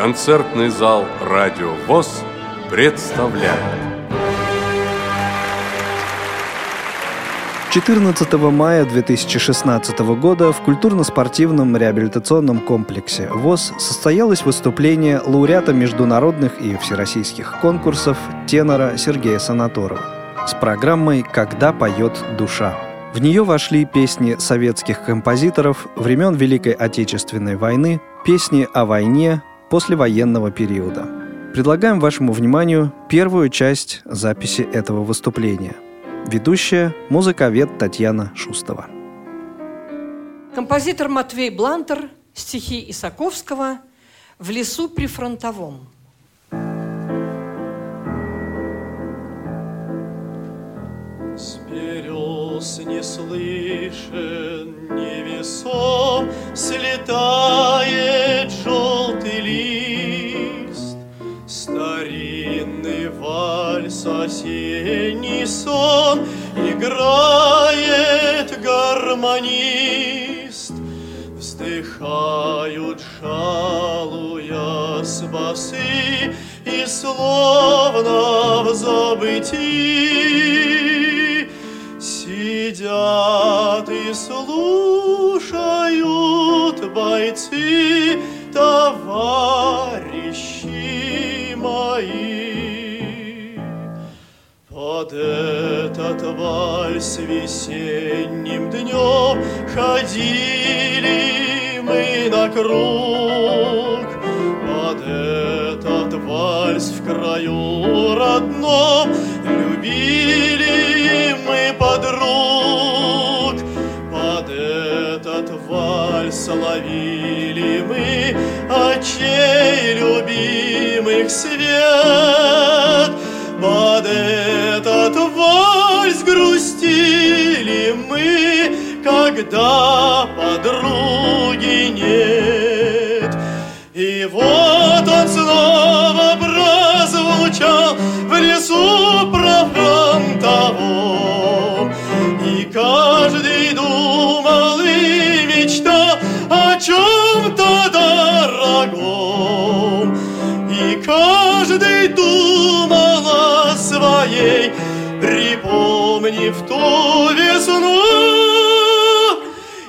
Концертный зал «Радио ВОЗ» представляет 14 мая 2016 года в культурно-спортивном реабилитационном комплексе ВОЗ состоялось выступление лауреата международных и всероссийских конкурсов тенора Сергея Санаторова с программой «Когда поет душа». В нее вошли песни советских композиторов времен Великой Отечественной войны, песни о войне послевоенного периода. Предлагаем вашему вниманию первую часть записи этого выступления. Ведущая – музыковед Татьяна Шустова. Композитор Матвей Блантер, стихи Исаковского «В лесу прифронтовом». С не слышен, невесом Слетает желтый лист, Старинный вальс, осенний сон Играет гармонист. Вздыхают, жалуя с басы, И словно в забытии Сидят и слушают бойцы, товарищи мои. Под этот вальс весенним днем ходили мы на круг. Под этот вальс в краю родном любили вальс ловили мы очей любимых свет. Под этот вальс грустили мы, когда подруги нет. И вот каждый думал о своей, припомнив ту весну.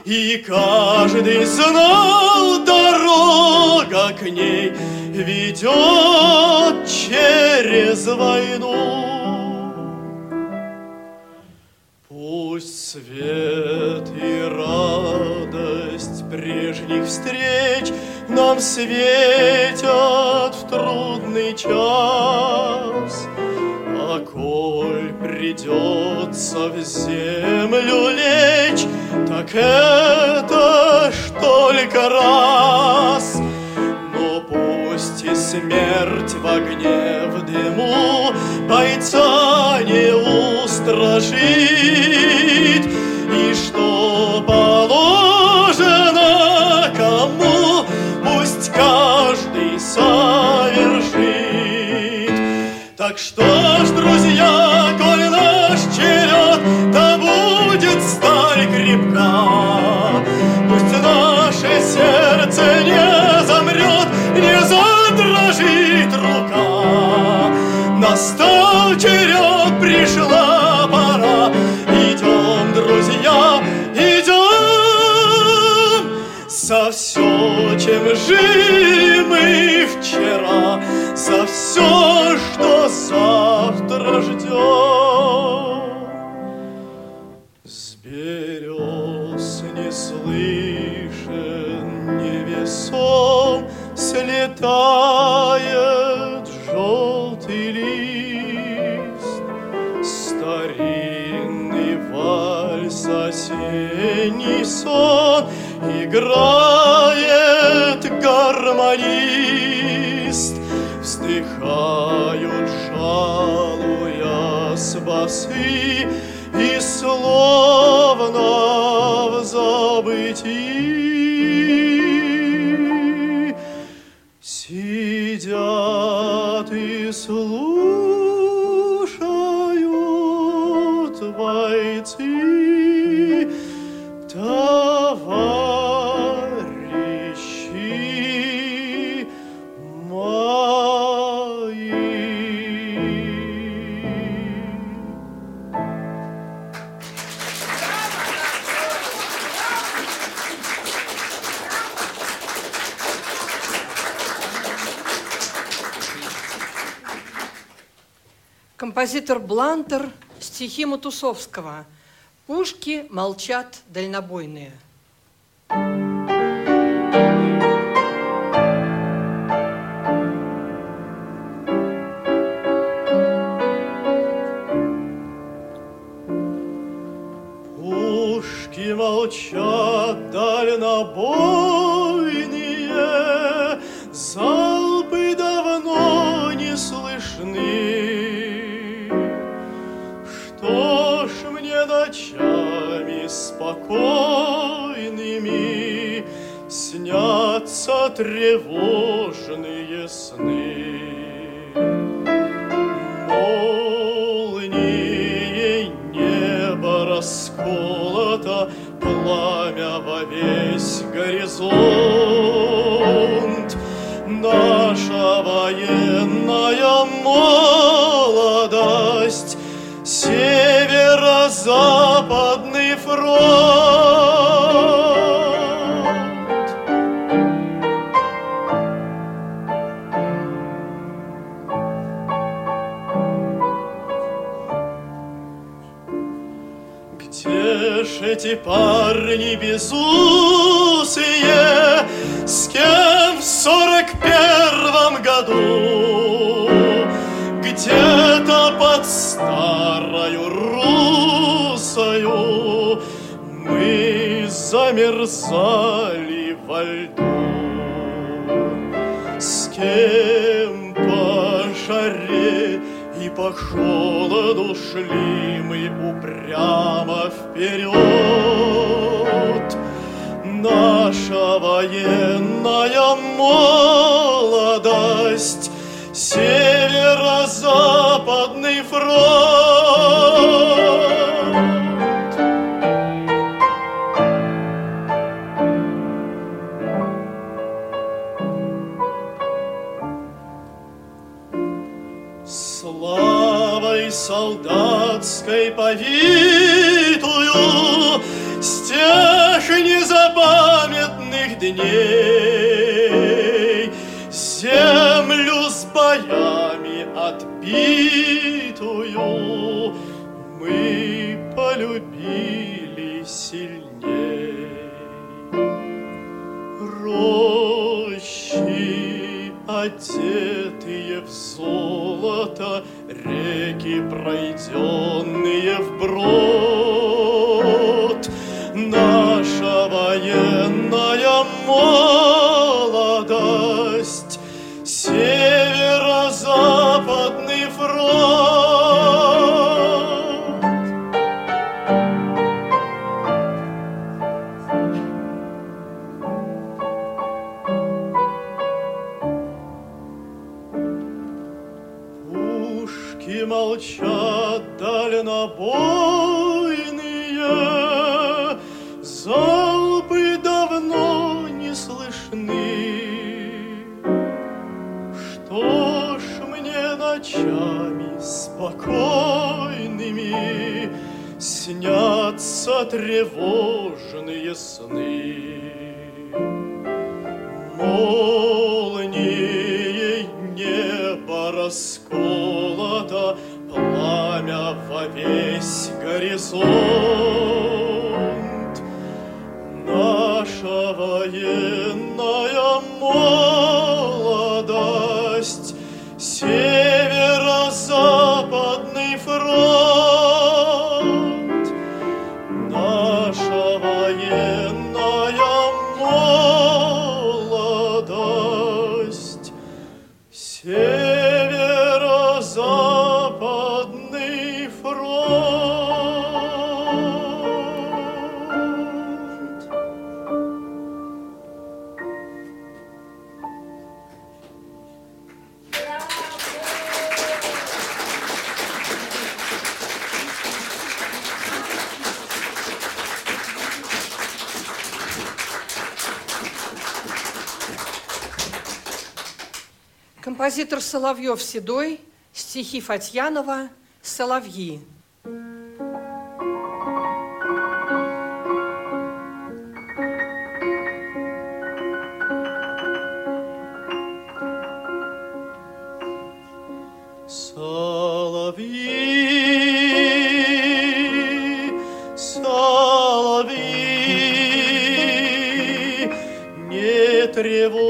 И каждый знал, дорога к ней ведет через войну. Пусть свет и радость прежних встреч Нам светят в трудный час. А коль придется в землю лечь, Так это ж только раз. Но пусть и смерть в огне, в дыму Бойца не устражит, что друзья, коль наш черед, Да будет сталь крепка, Пусть наше сердце не замрет, Не задрожит рука. Настал черед, пришла пора, Идем, друзья, идем, За все, чем жили мы вчера, За все, осенний сон Играет гармонист, Вздыхают, жалуя басы, И словно в забытии Композитор Блантер, стихи Матусовского. Пушки молчат дальнобойные. Что ж мне ночами спокойными Снятся тревожные сны? Молнией небо расколото, Пламя во весь горизонт. Парни безусые, С кем в сорок первом году? Где-то под старою русою Мы замерзали во льду по холоду шли мы упрямо вперед. Наша военная молодость, Северо-западный фронт. Ночами спокойными Снятся тревожные сны? Молнией небо расколото, Пламя во весь горизонт. Композитор Соловьев Седой, стихи Фатьянова «Соловьи». тревог.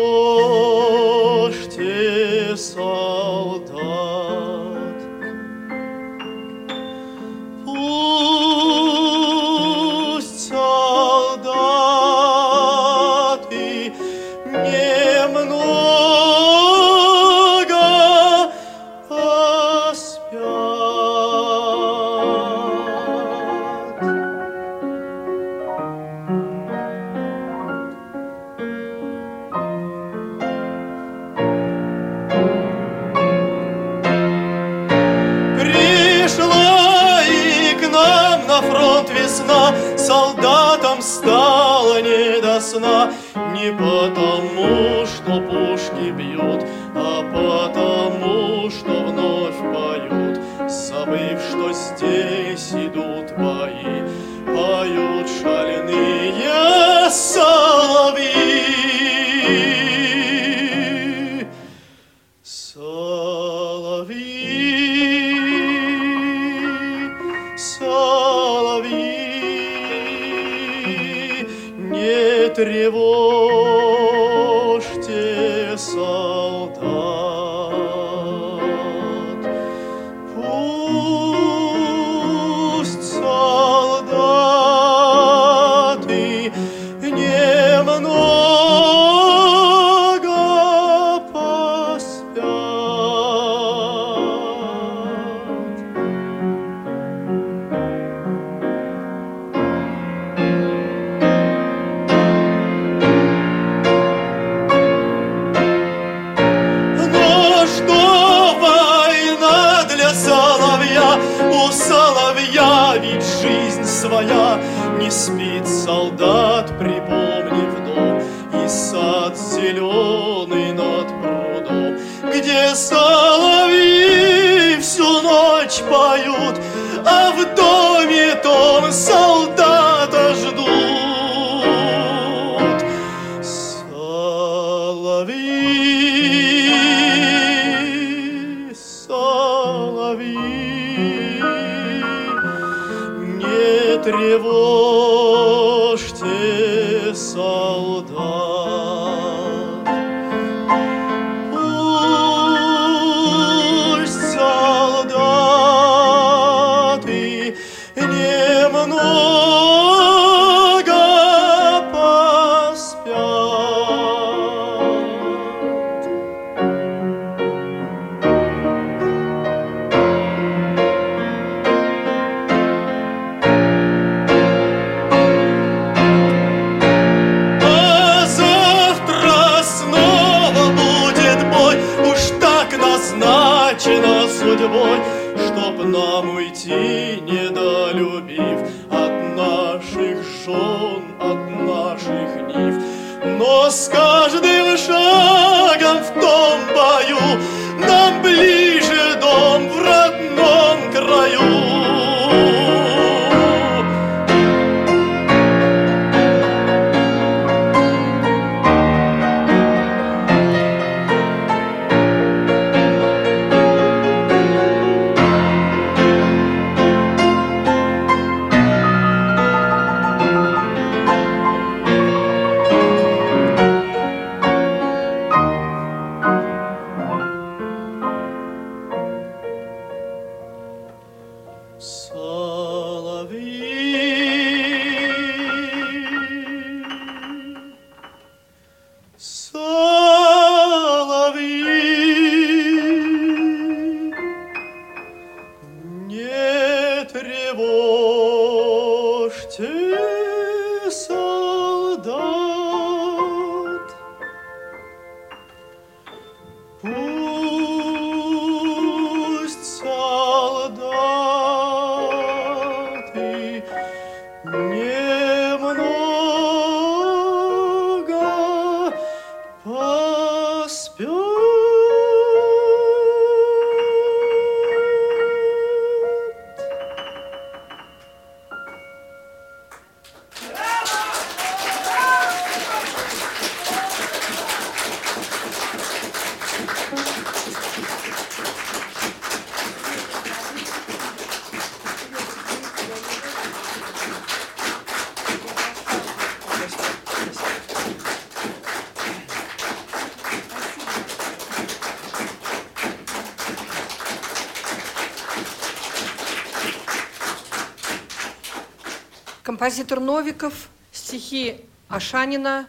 Композитор Новиков, стихи Ашанина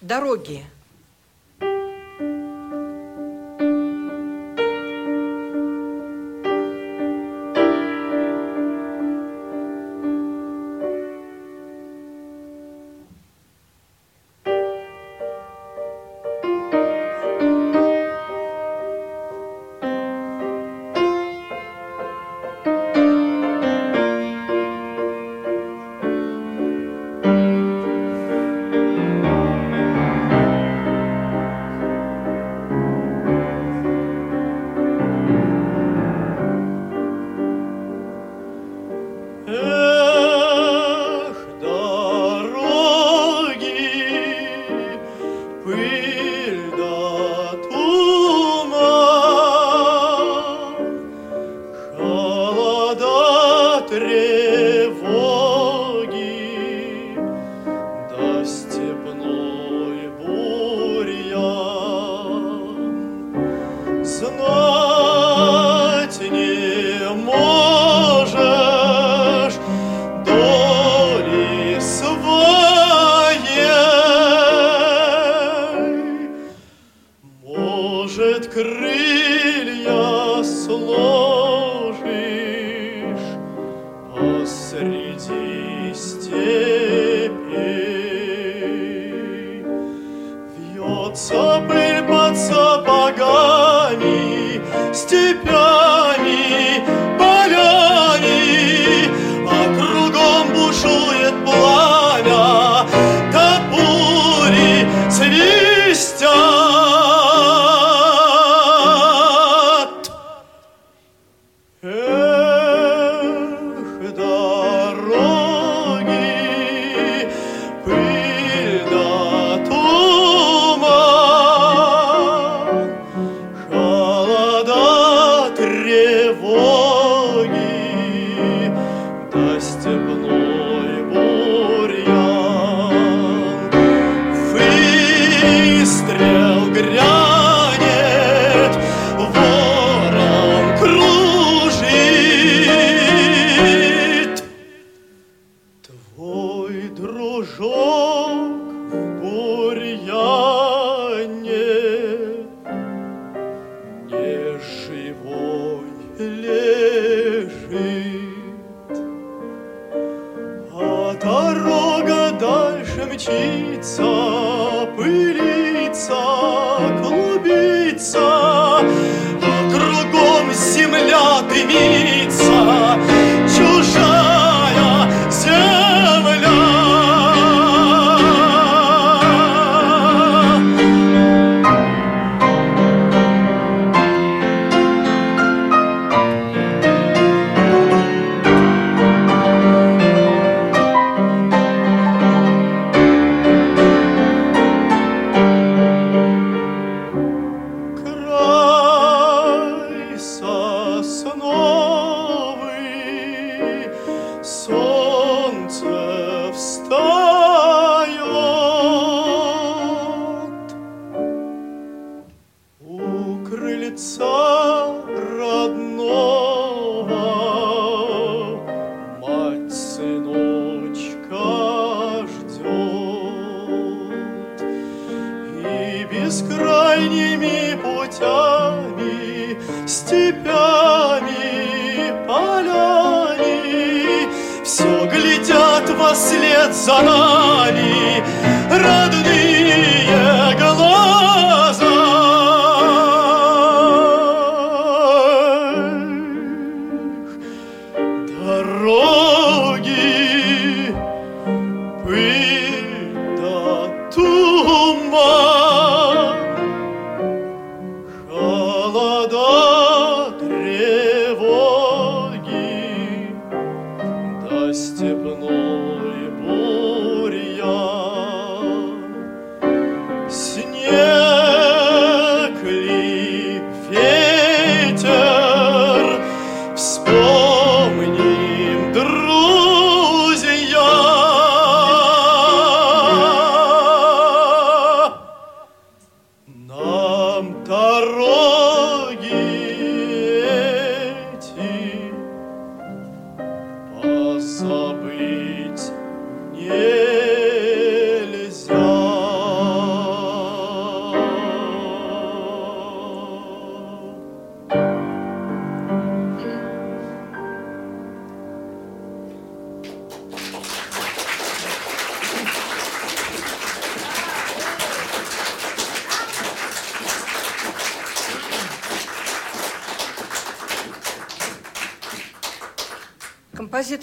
«Дороги».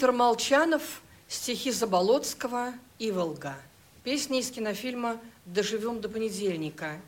Композитор Молчанов, стихи Заболоцкого «Иволга». Песни из кинофильма «Доживем до понедельника».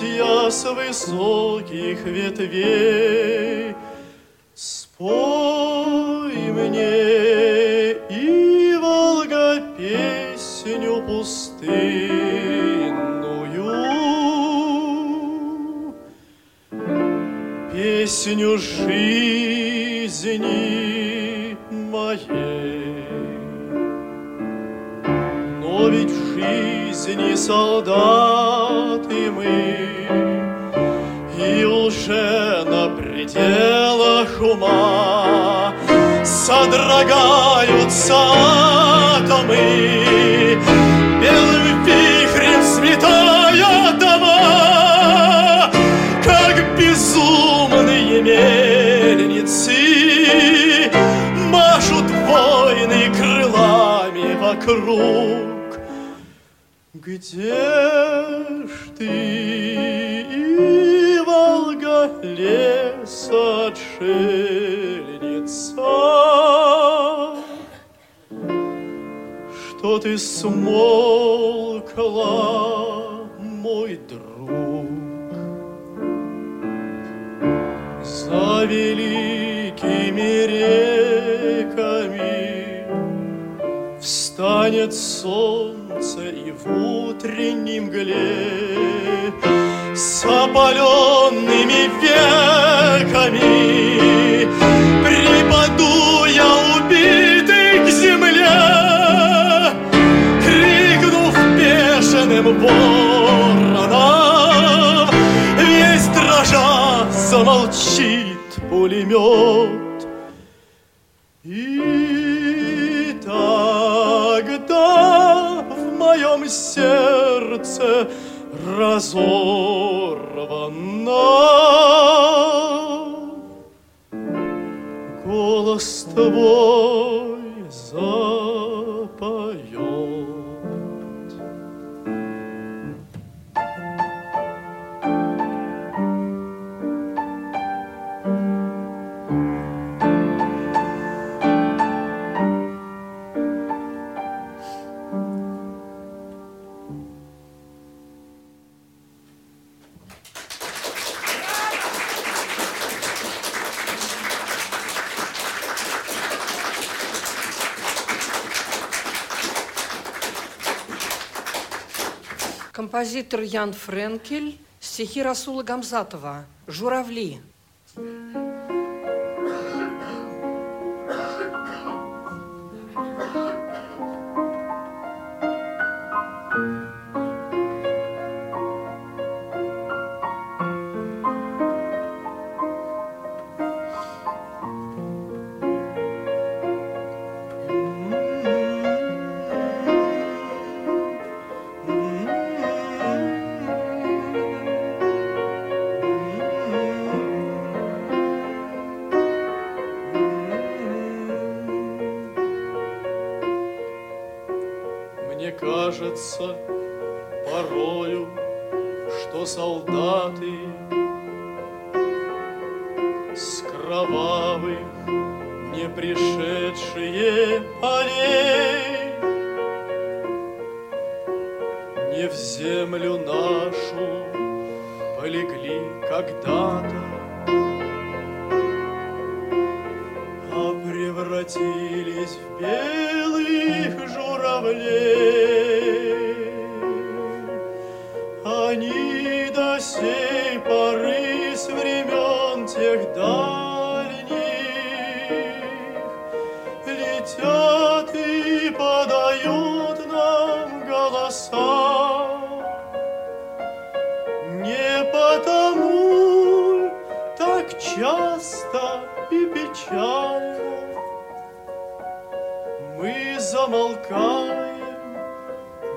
Листья с высоких ветвей. Спой мне, и Волга, песню пустынную, песню жизни моей. Но ведь в жизни солдаты мы, И уже на пределах ума Содрогаются атомы, Белым вихрем сметая дома, Как безумные мельницы Машут войны крылами вокруг. Где ж ты, Волга, лес отшельница? Что ты смолкла, мой друг? За великими реками Встанет солнце и в утренней мгле С опаленными веками. Припаду я убитый к земле Крикнув бешеным вороном. Весь дрожа замолчит пулемет. И тогда в моем сердце разорвано Голос твой Композитор Ян Френкель, стихи Расула Гамзатова «Журавли». So.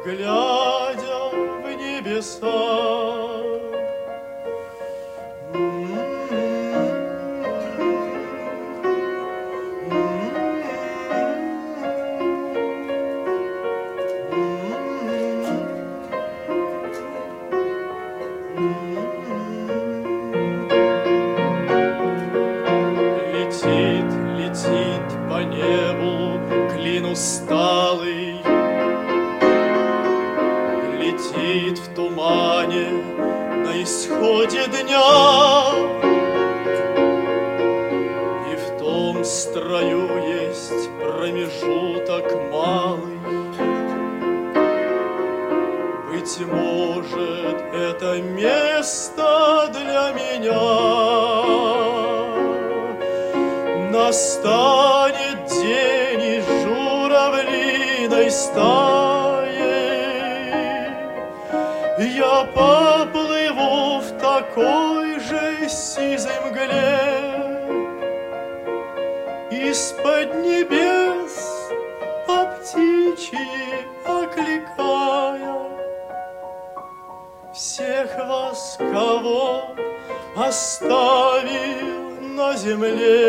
Глядя в небеса. Земле.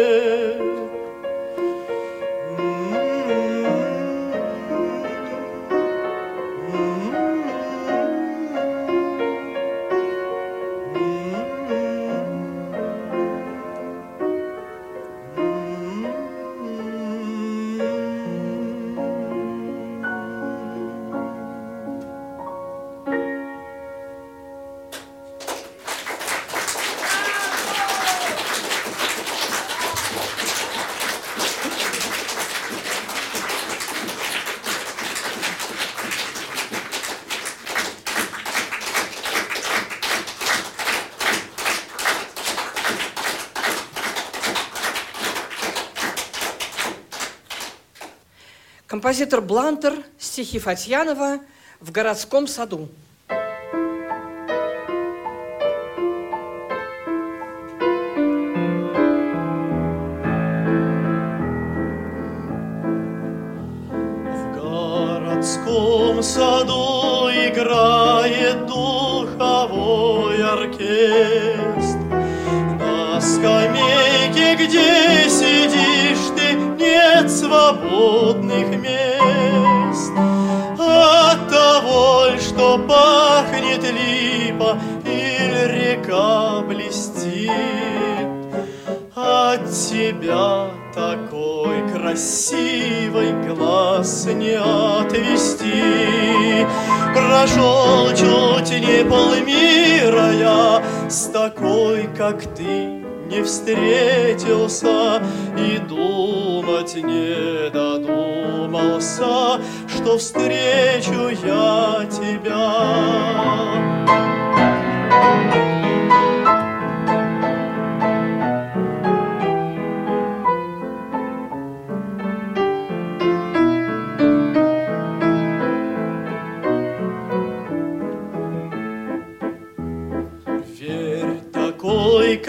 Композитор Блантер, стихи Фатьянова в городском саду. Глаз не отвести. Прошел чуть не полмира я с такой, как ты, не встретился и думать не додумался, что встречу я тебя.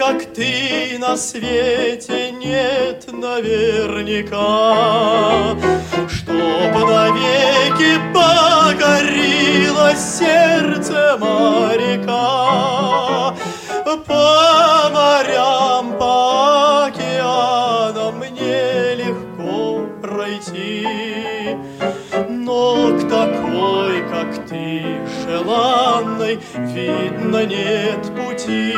Как ты, на свете нет наверняка, Чтоб навеки погорело сердце моряка. По морям, по желанной, видно, нет пути.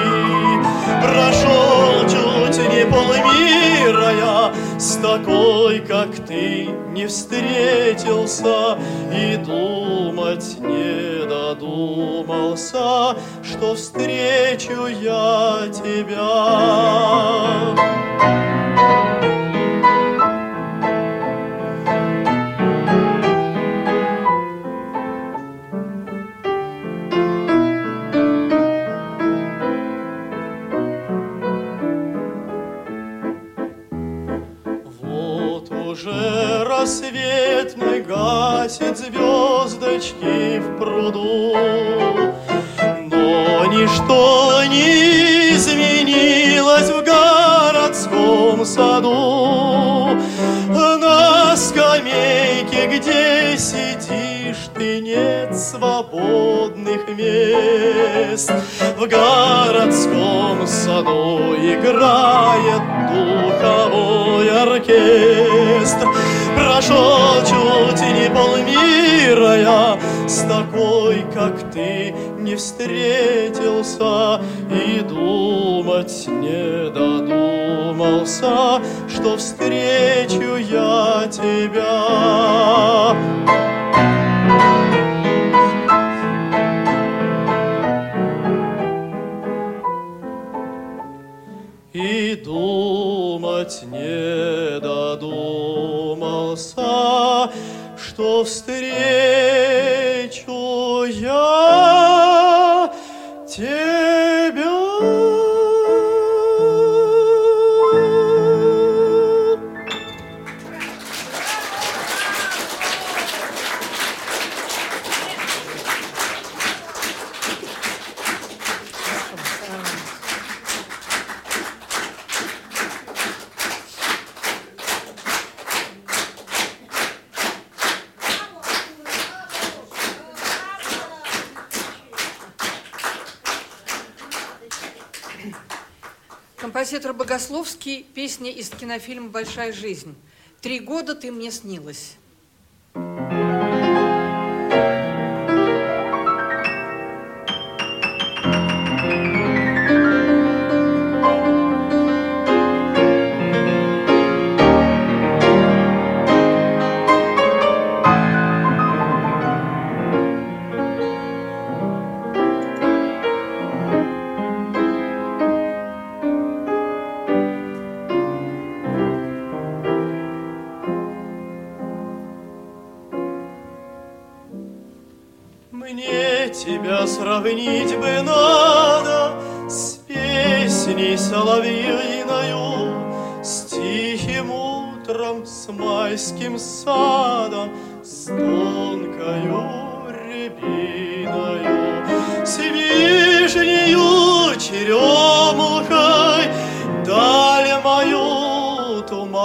Прошел чуть не полмира я, с такой, как ты, не встретился и думать не додумался, что встречу я тебя. Вот уже играет духовой оркестр. Прошел чуть не полмира я с такой, как ты, не встретился и думать не додумался, что встречу я тебя. Петр Богословский, песня из кинофильма «Большая жизнь». «Три года ты мне снилась».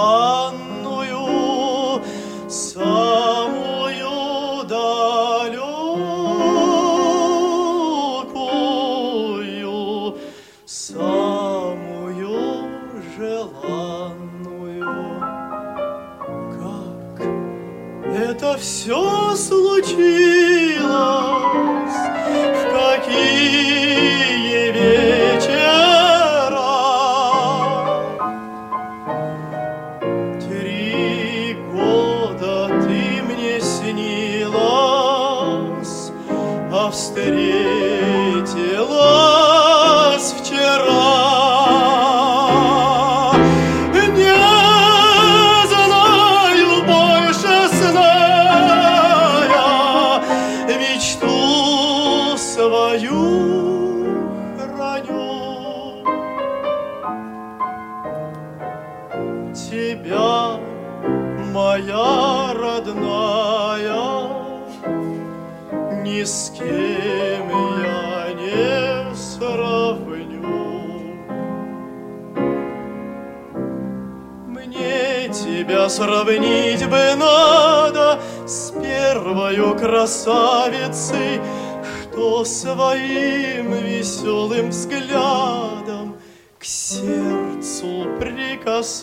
Oh. красавицей, что своим веселым взглядом к сердцу прикасается,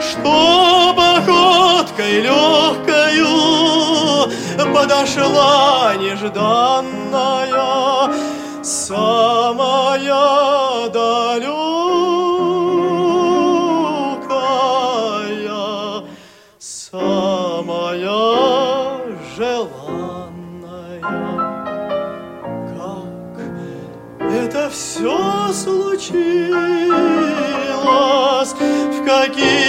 что походкой легкою подошла нежданная, самая далекая. aqui.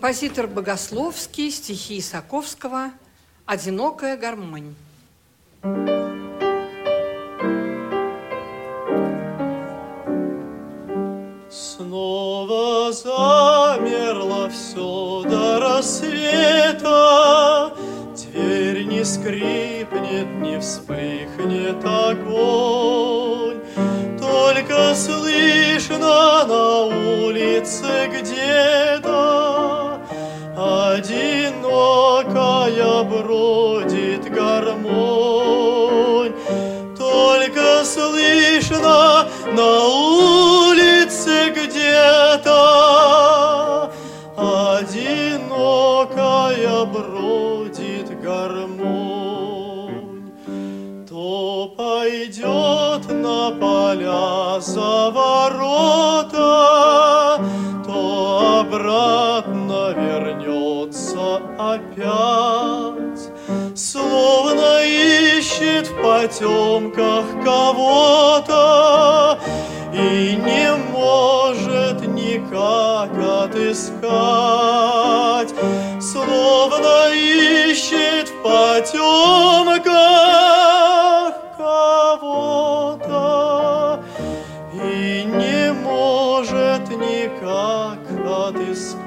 Композитор Богословский, стихи Исаковского «Одинокая гармонь». Снова замерло все до рассвета, Дверь не скрипнет, не вспыхнет огонь, никак отыскать, Словно ищет в потемках кого-то И не может никак отыскать.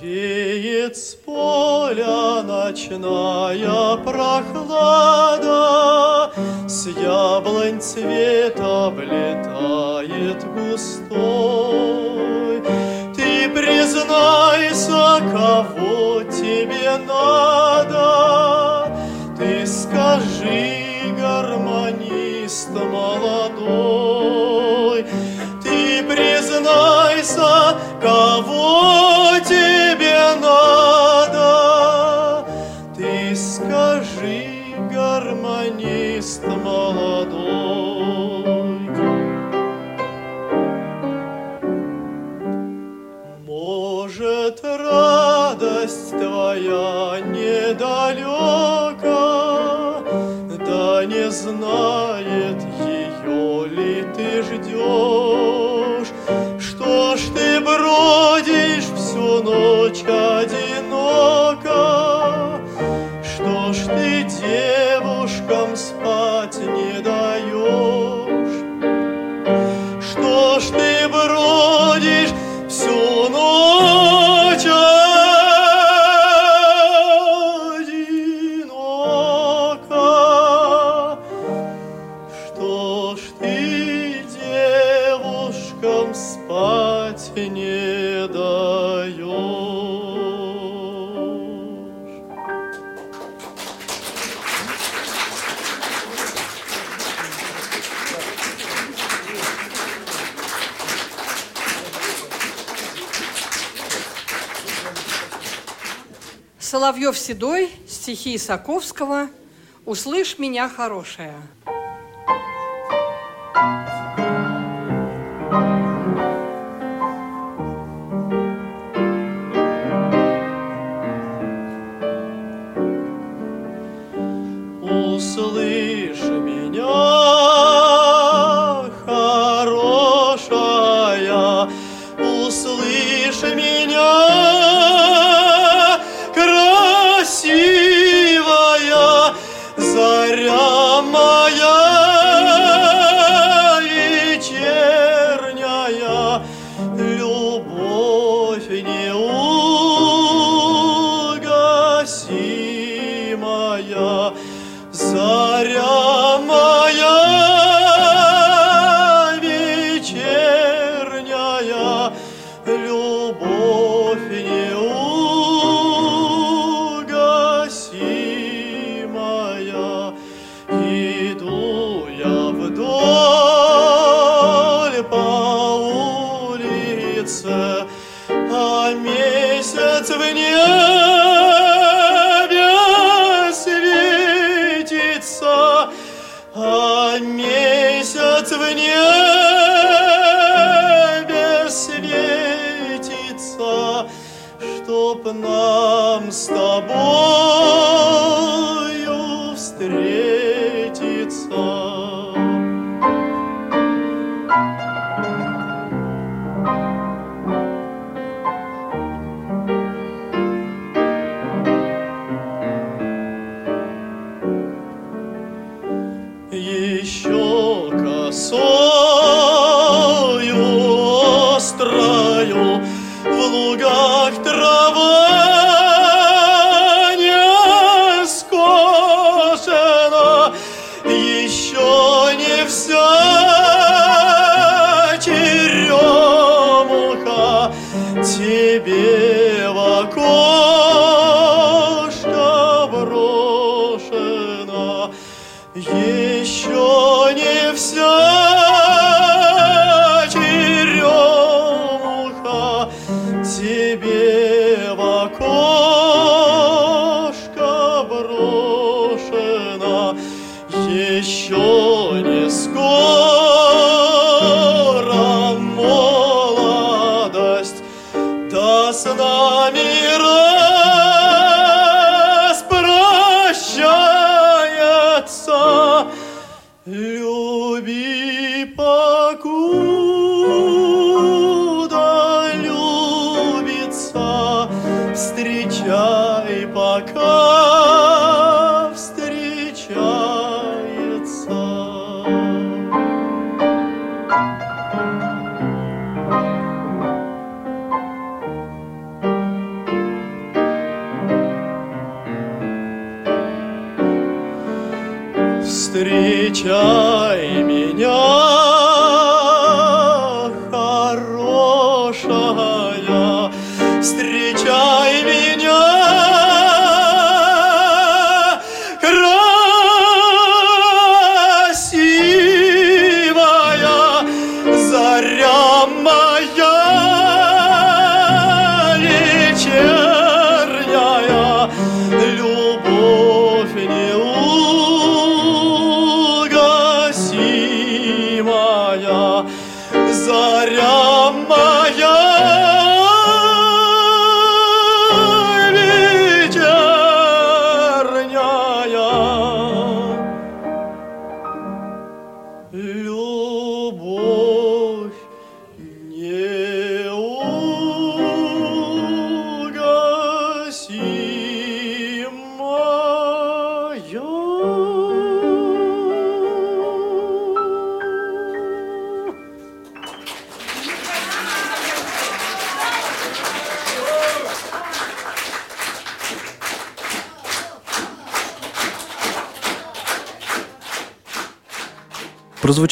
Веет с поля ночная прохлада, С яблонь цвет облетает густой. Ты признайся, кого тебе надо, Ты скажи, гармонист молодой, Ты признайся, кого твоя недалека, Да не знает ее ли ты ждешь, Что ж ты бродишь всю ночь одиноко, Что ж ты девушкам Седой, стихи Исаковского «Услышь меня, хорошая».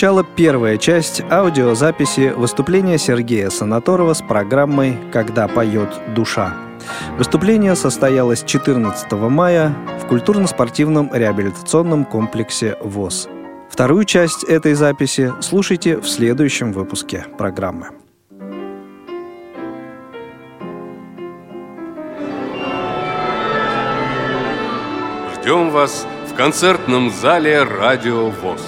Прозвучала первая часть аудиозаписи выступления Сергея Санаторова с программой «Когда поет душа». Выступление состоялось 14 мая в культурно-спортивном реабилитационном комплексе ВОЗ. Вторую часть этой записи слушайте в следующем выпуске программы. Ждем вас в концертном зале «Радио ВОЗ».